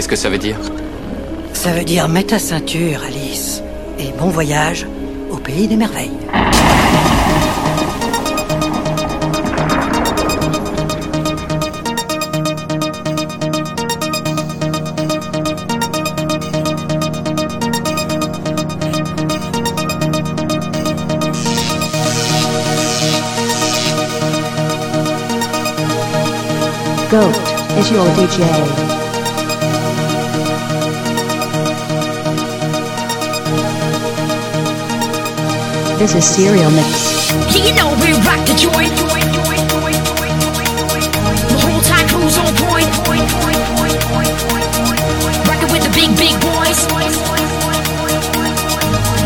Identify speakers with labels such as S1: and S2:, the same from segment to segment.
S1: Qu'est-ce que ça veut dire
S2: Ça veut dire mets ta ceinture, Alice. Et bon voyage au pays des merveilles.
S3: Goat is your DJ. This is Serial Mix.
S4: You know we rock the joint. The whole time crew's on point. Rockin' with the big, big boys.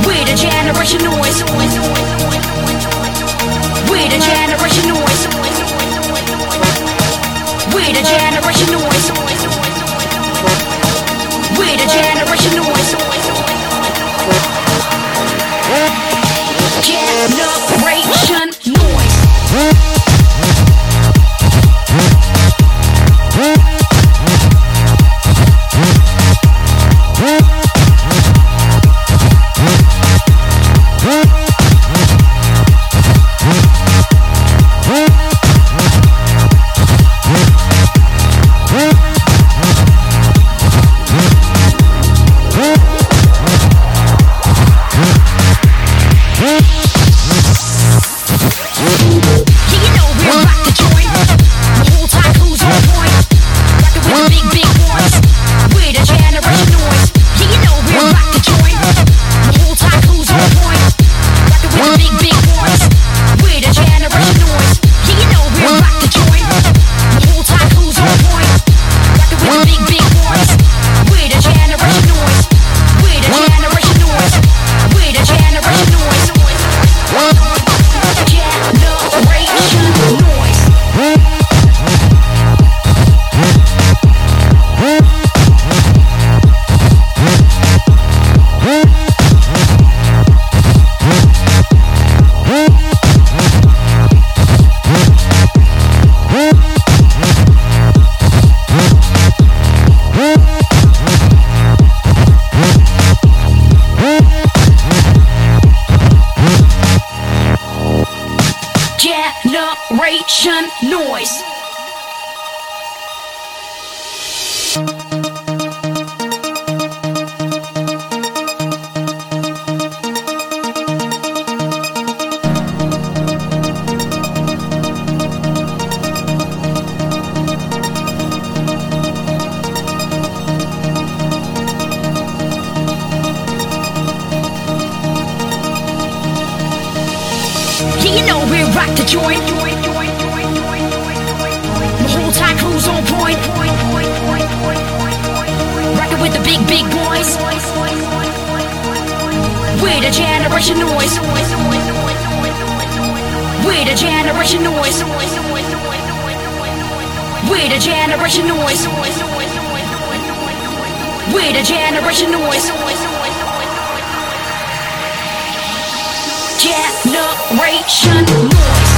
S4: We're the generation noise. We're the generation noise. We're the generation noise. We're the generation noise. Generation noise.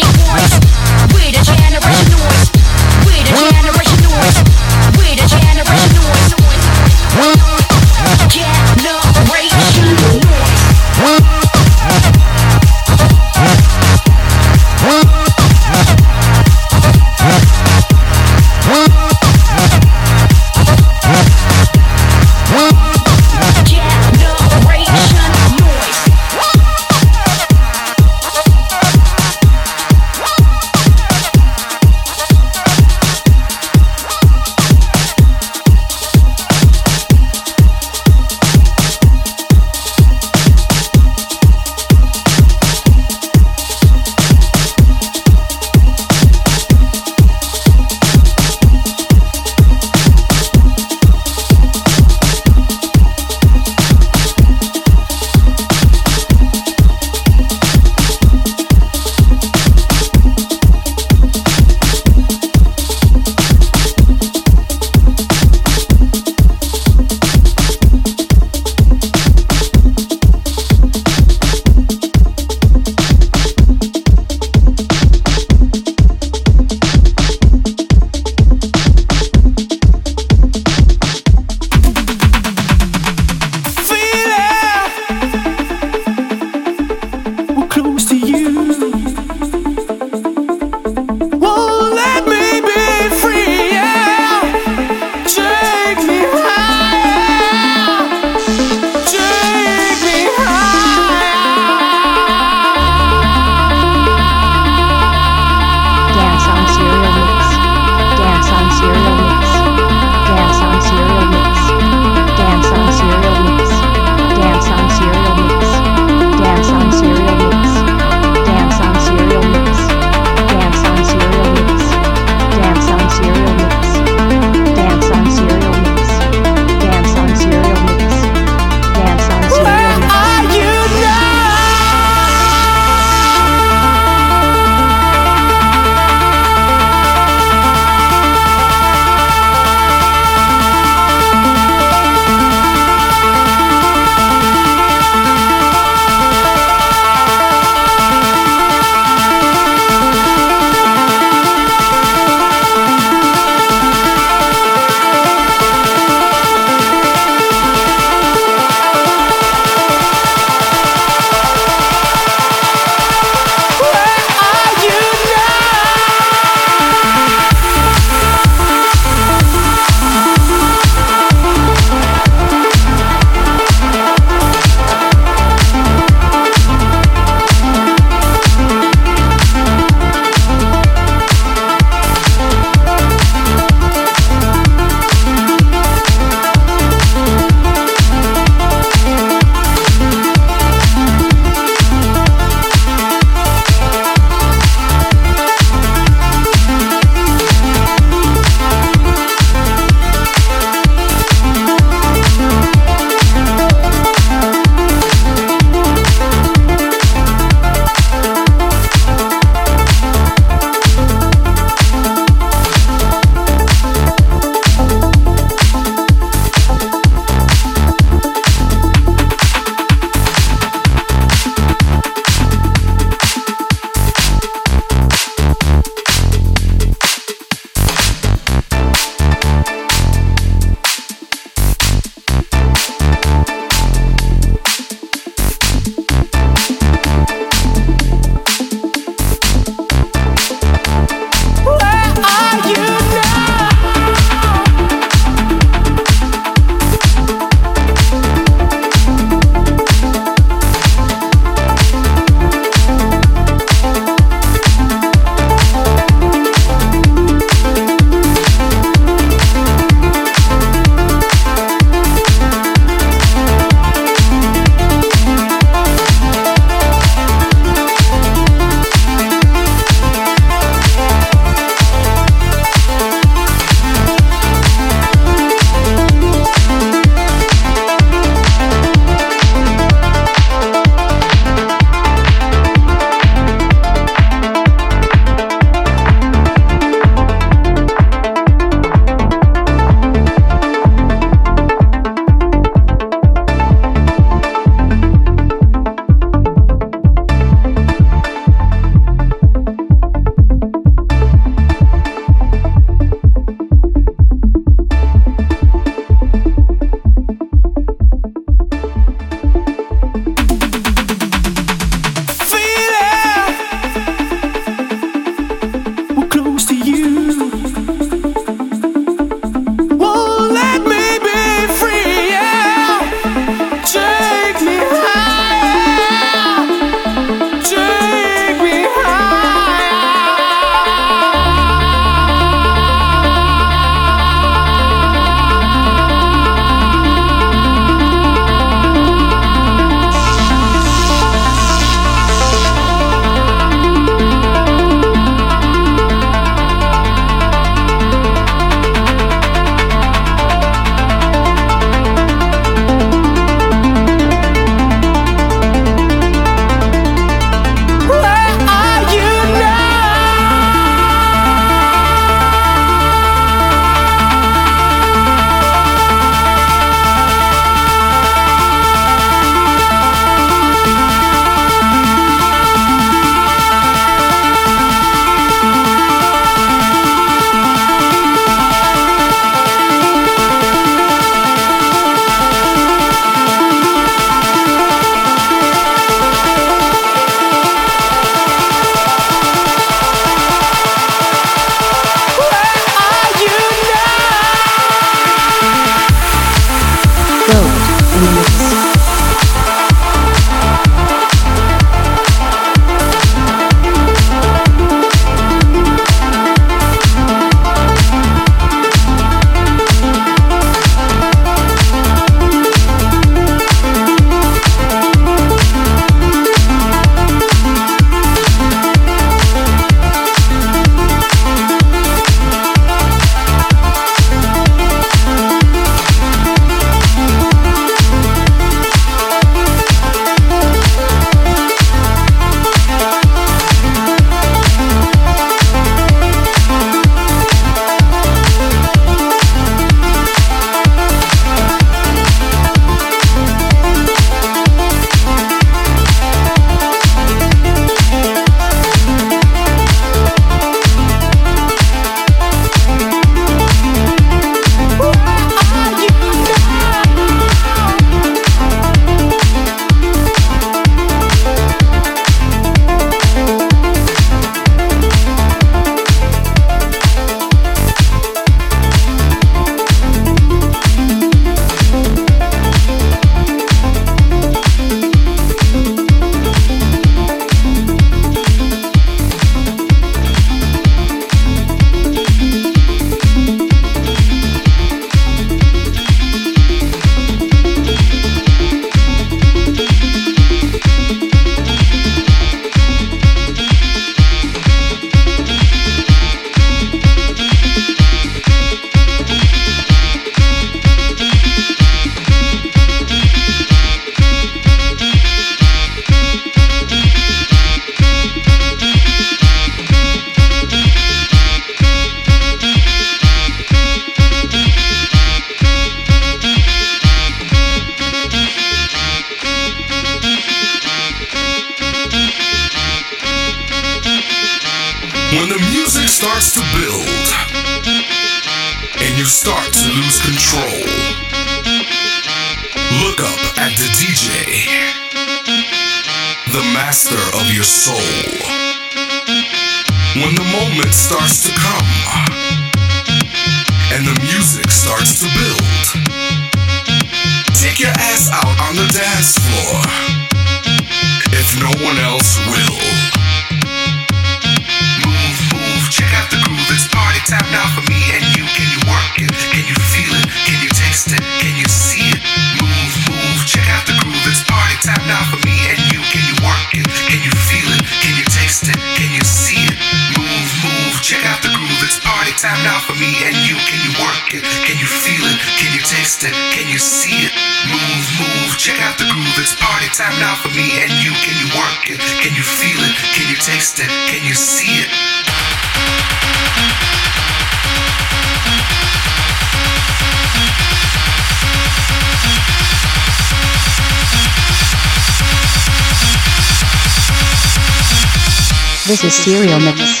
S3: Serial Mix.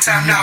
S1: Time now.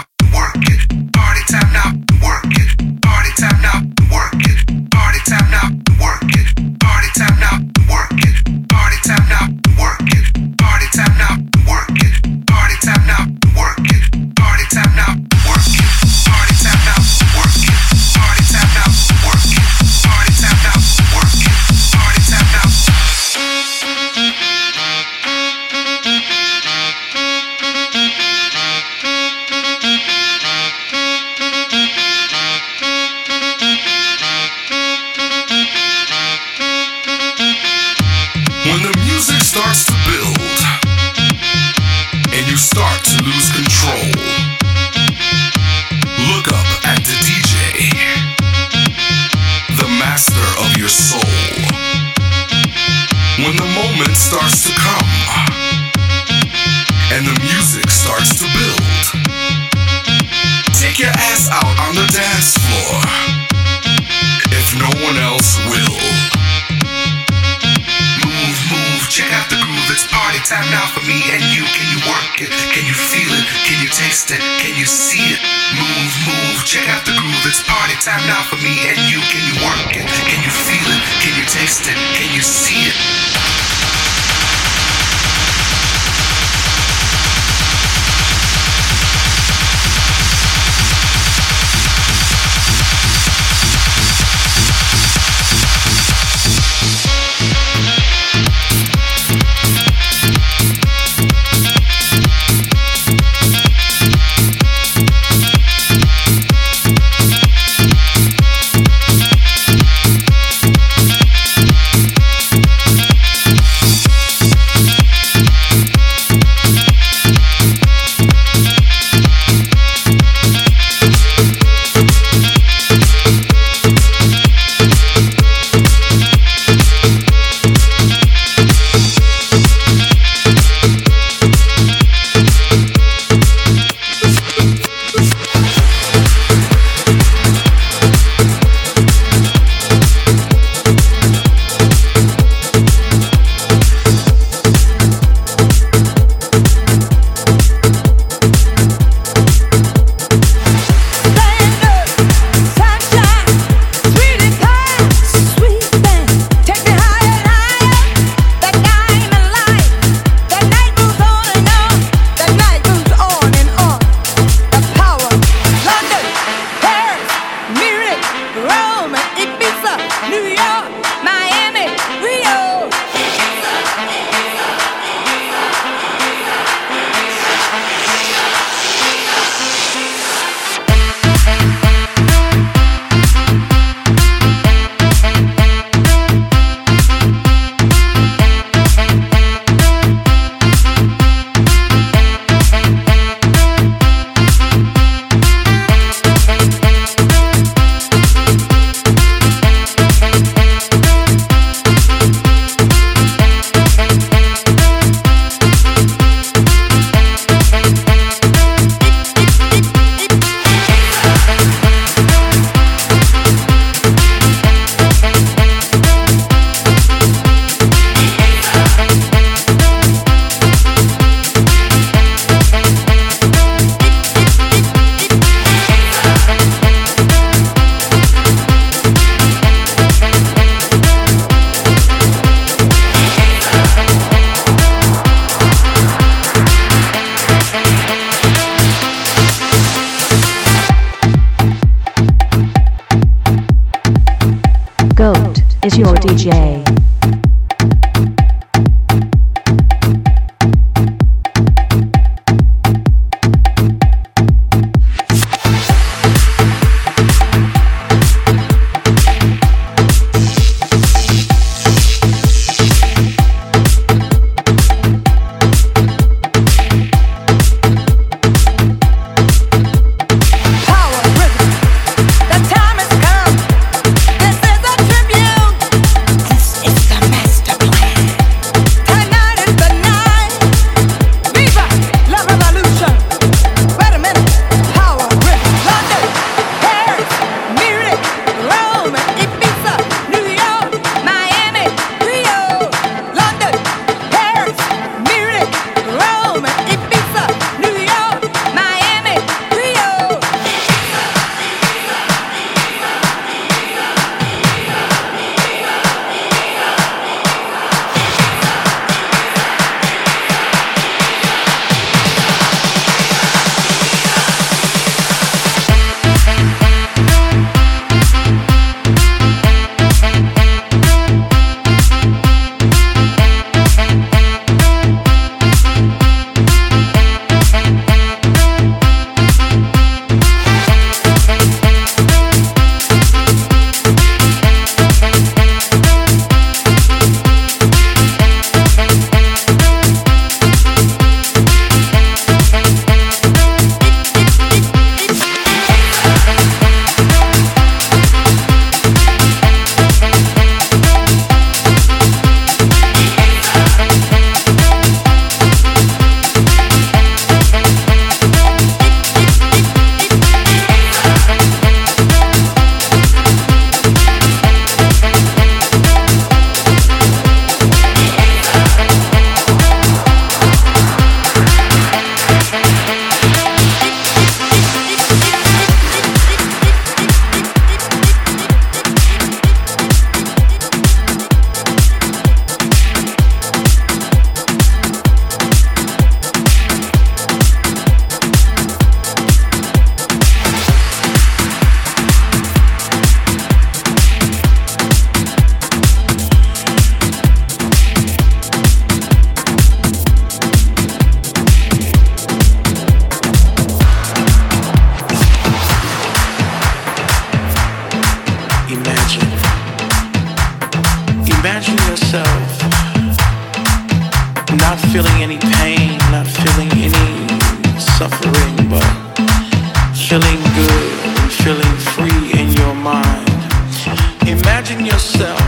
S5: Imagine yourself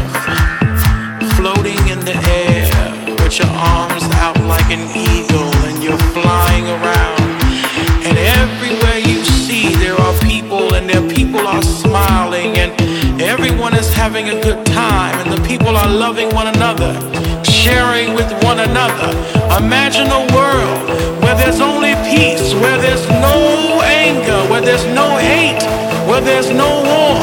S5: floating in the air with your arms out like an eagle and you're flying around. And everywhere you see, there are people and their people are smiling and everyone is having a good time and the people are loving one another, sharing with one another. Imagine a world where there's only peace, where there's no anger, where there's no hate, where there's no war.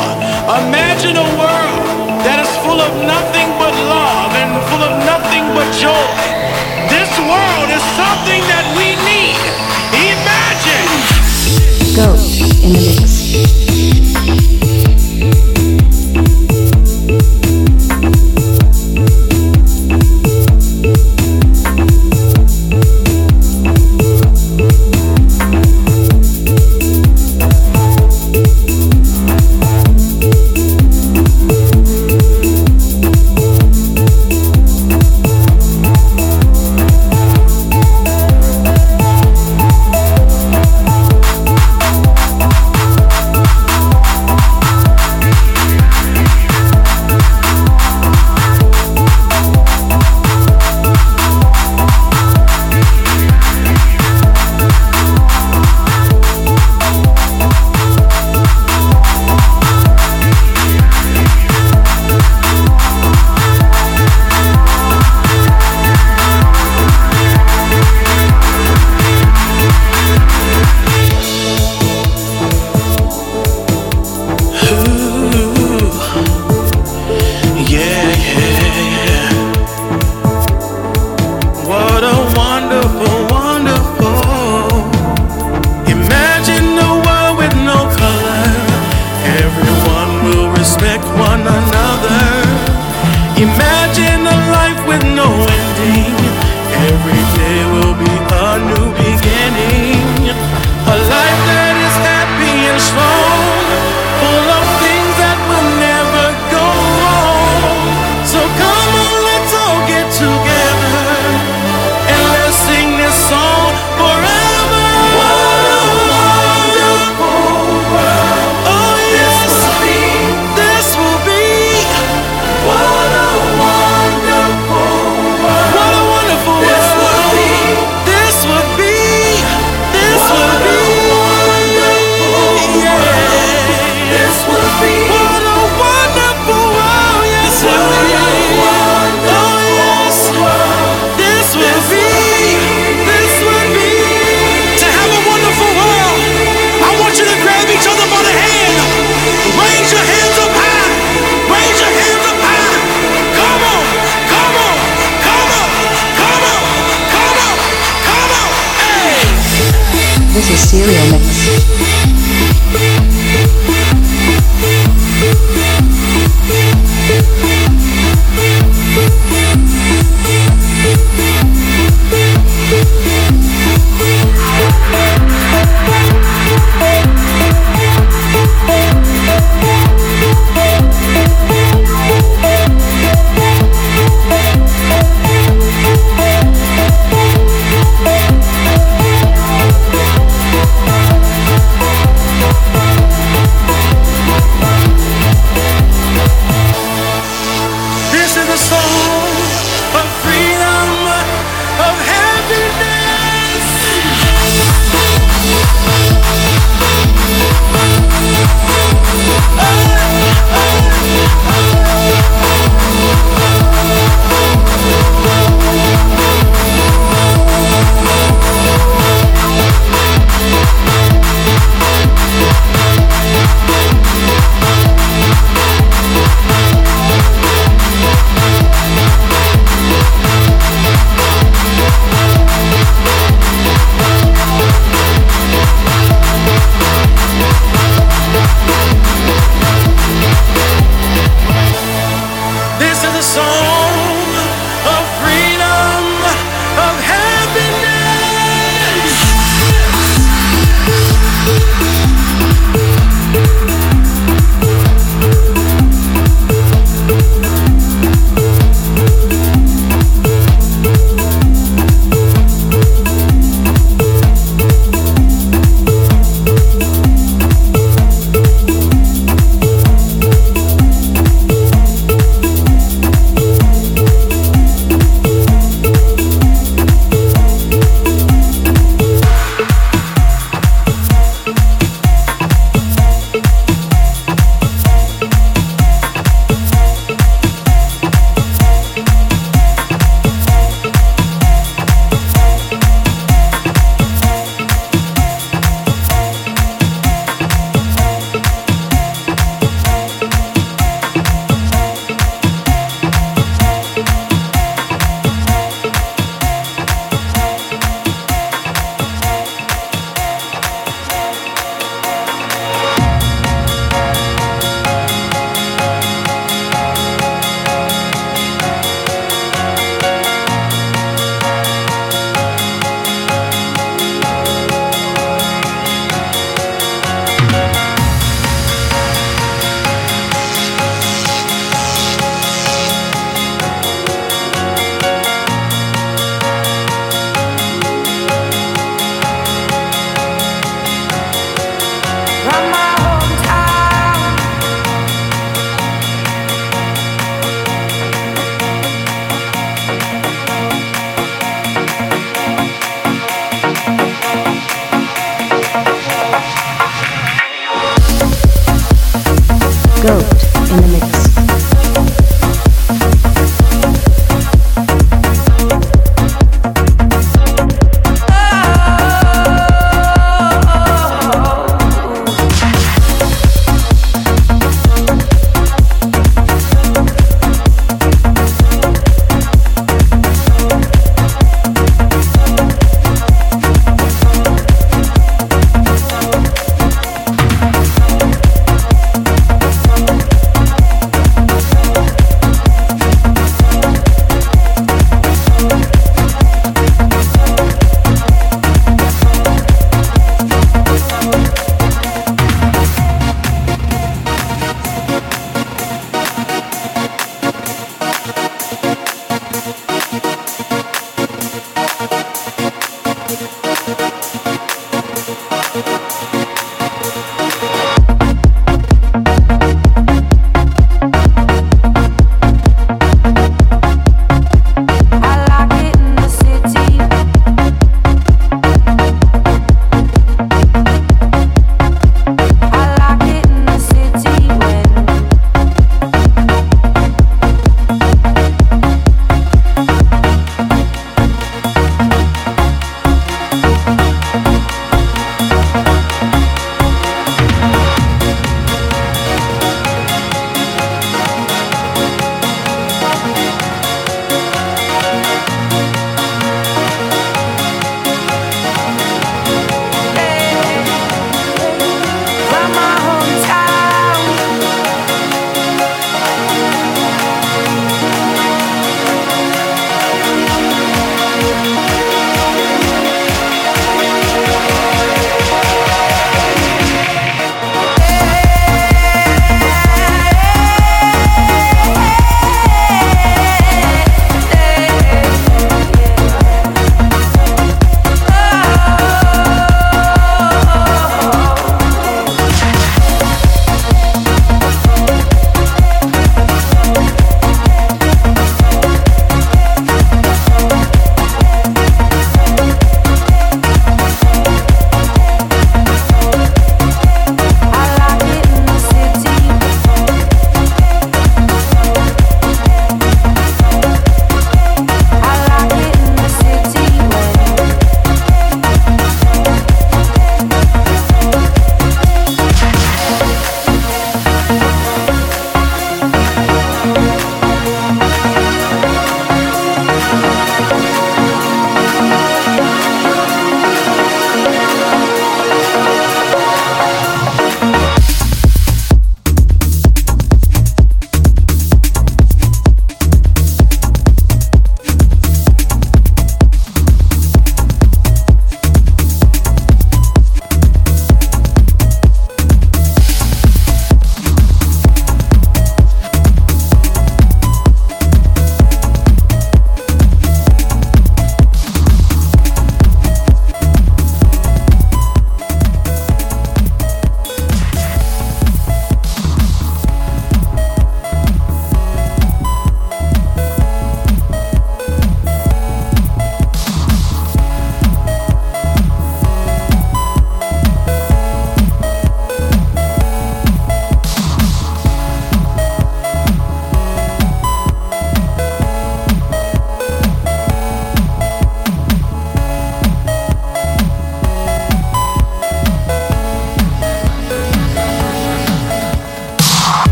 S5: Imagine a world that is full of nothing but love and full of nothing but joy. This world is something that we need. Imagine.
S3: Goat in the mix.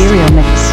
S5: Stereo Mix.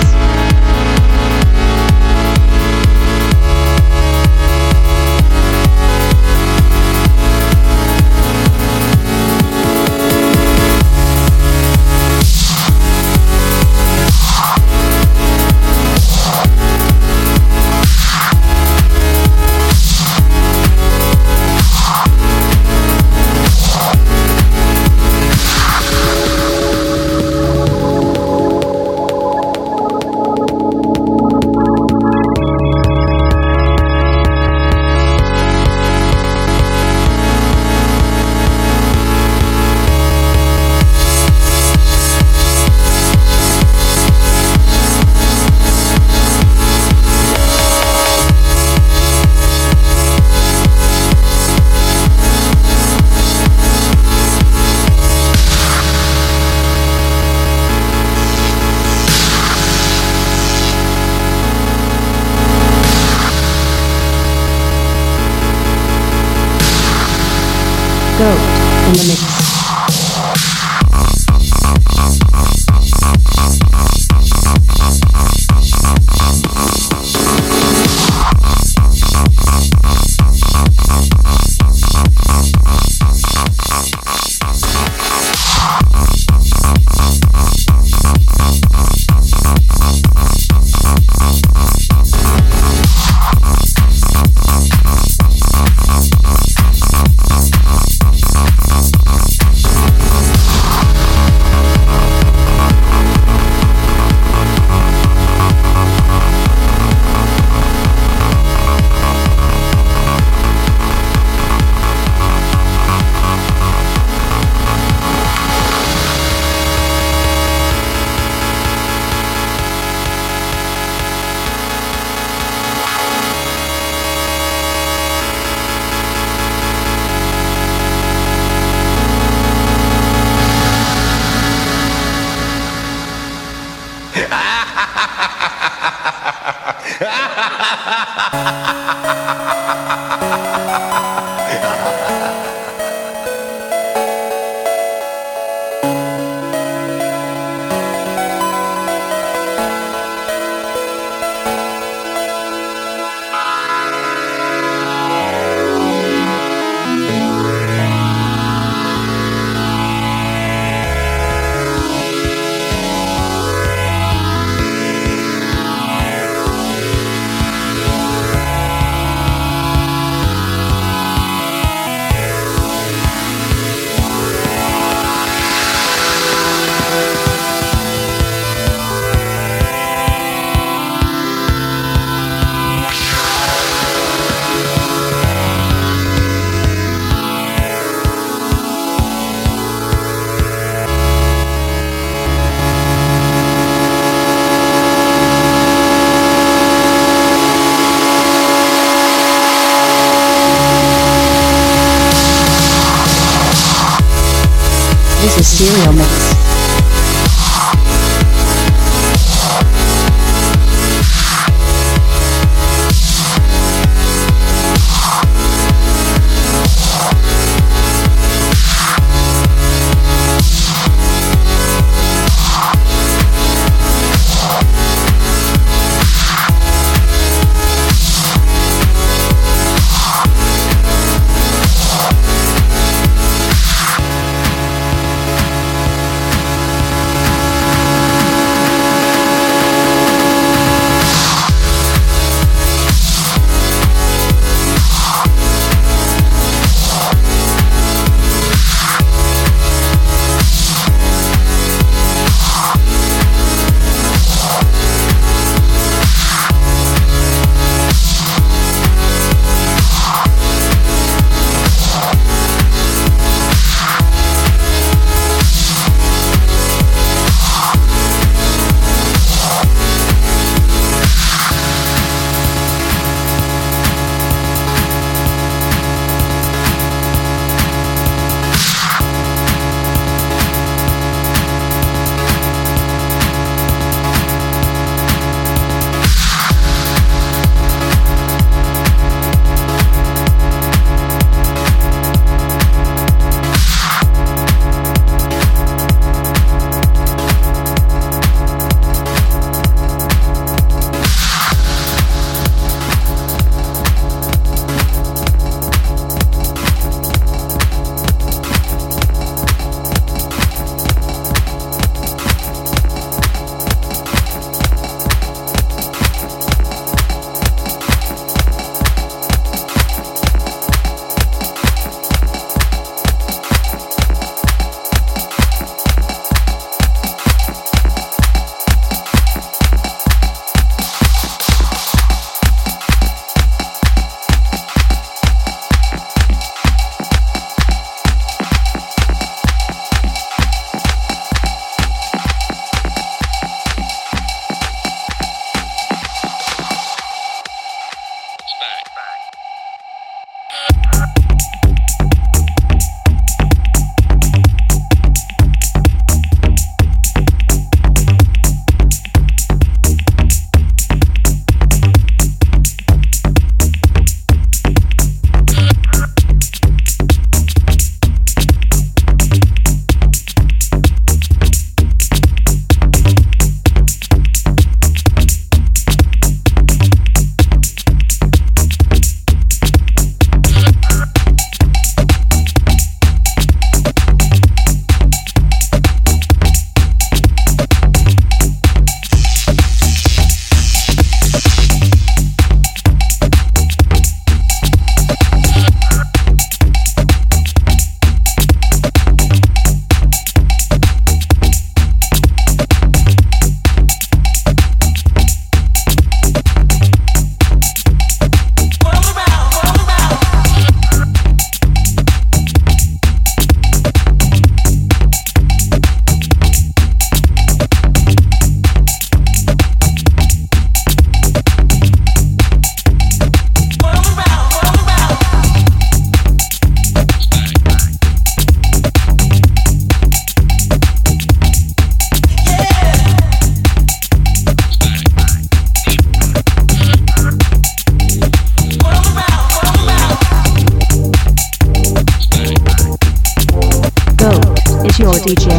S5: DJ.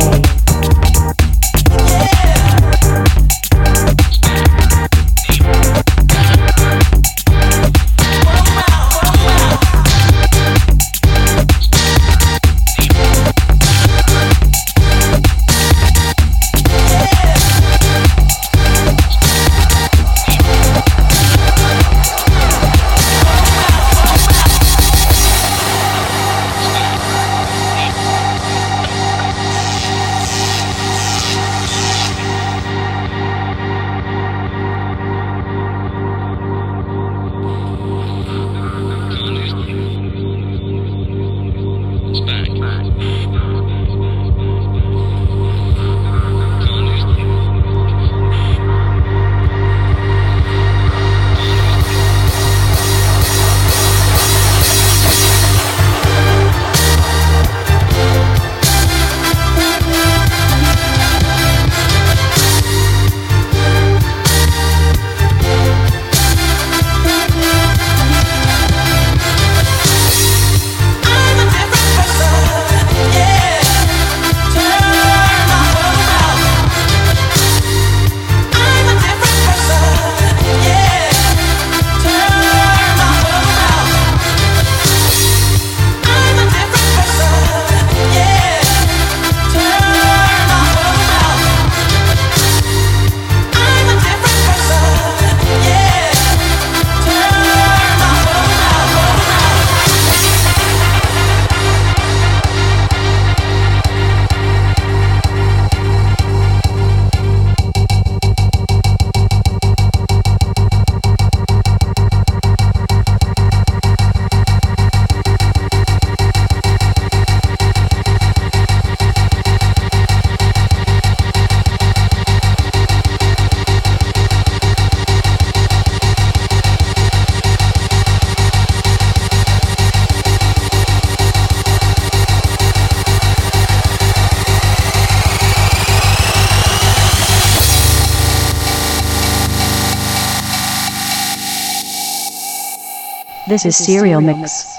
S5: This is Serial Mix.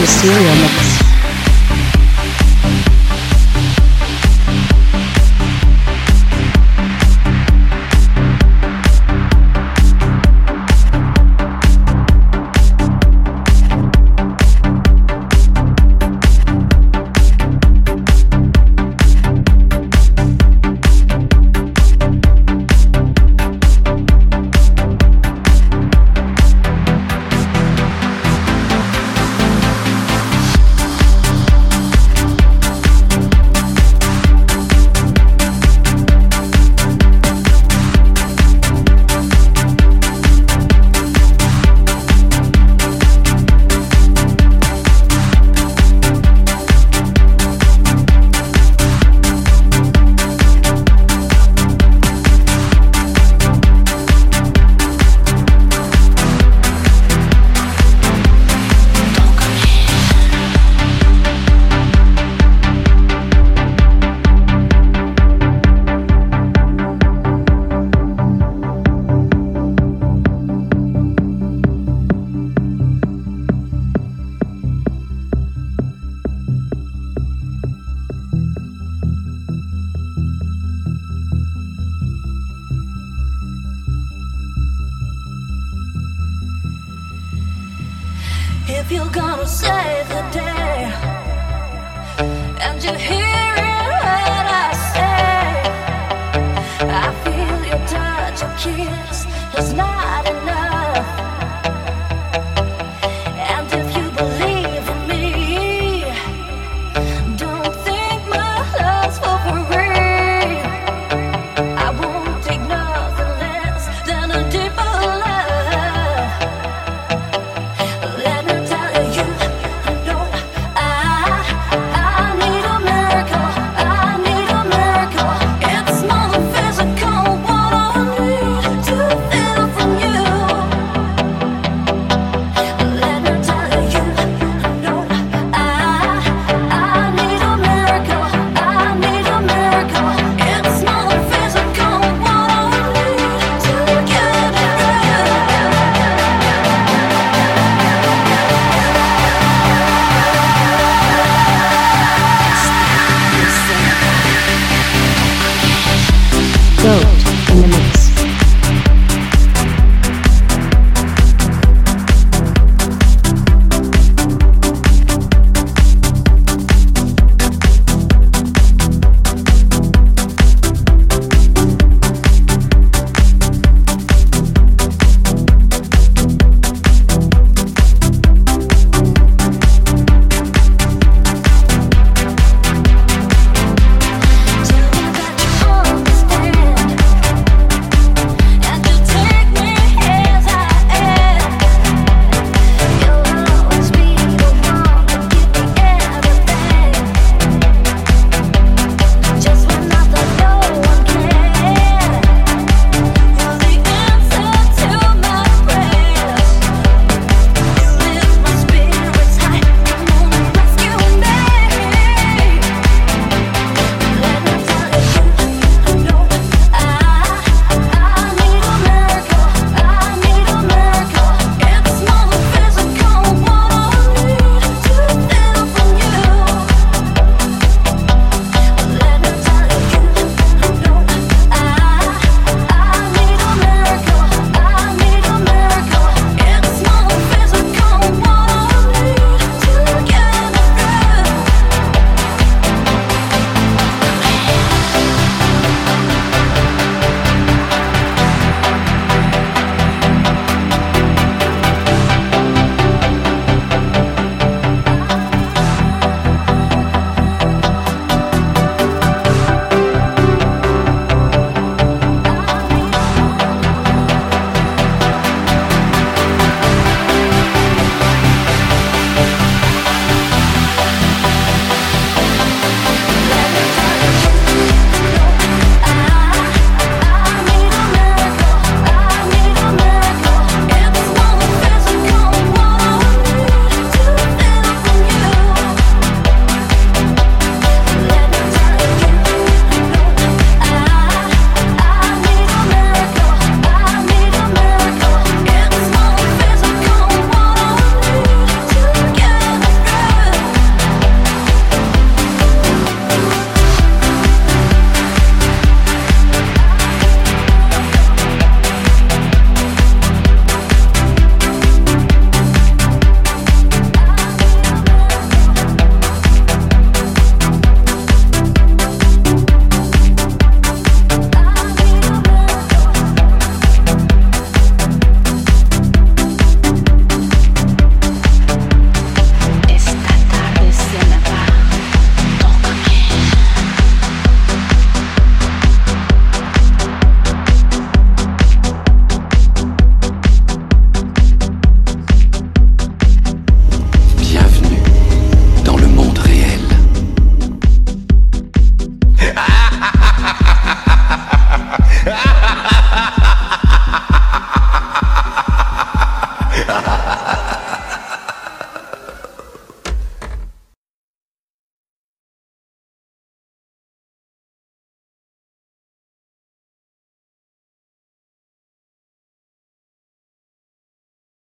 S6: Is Serial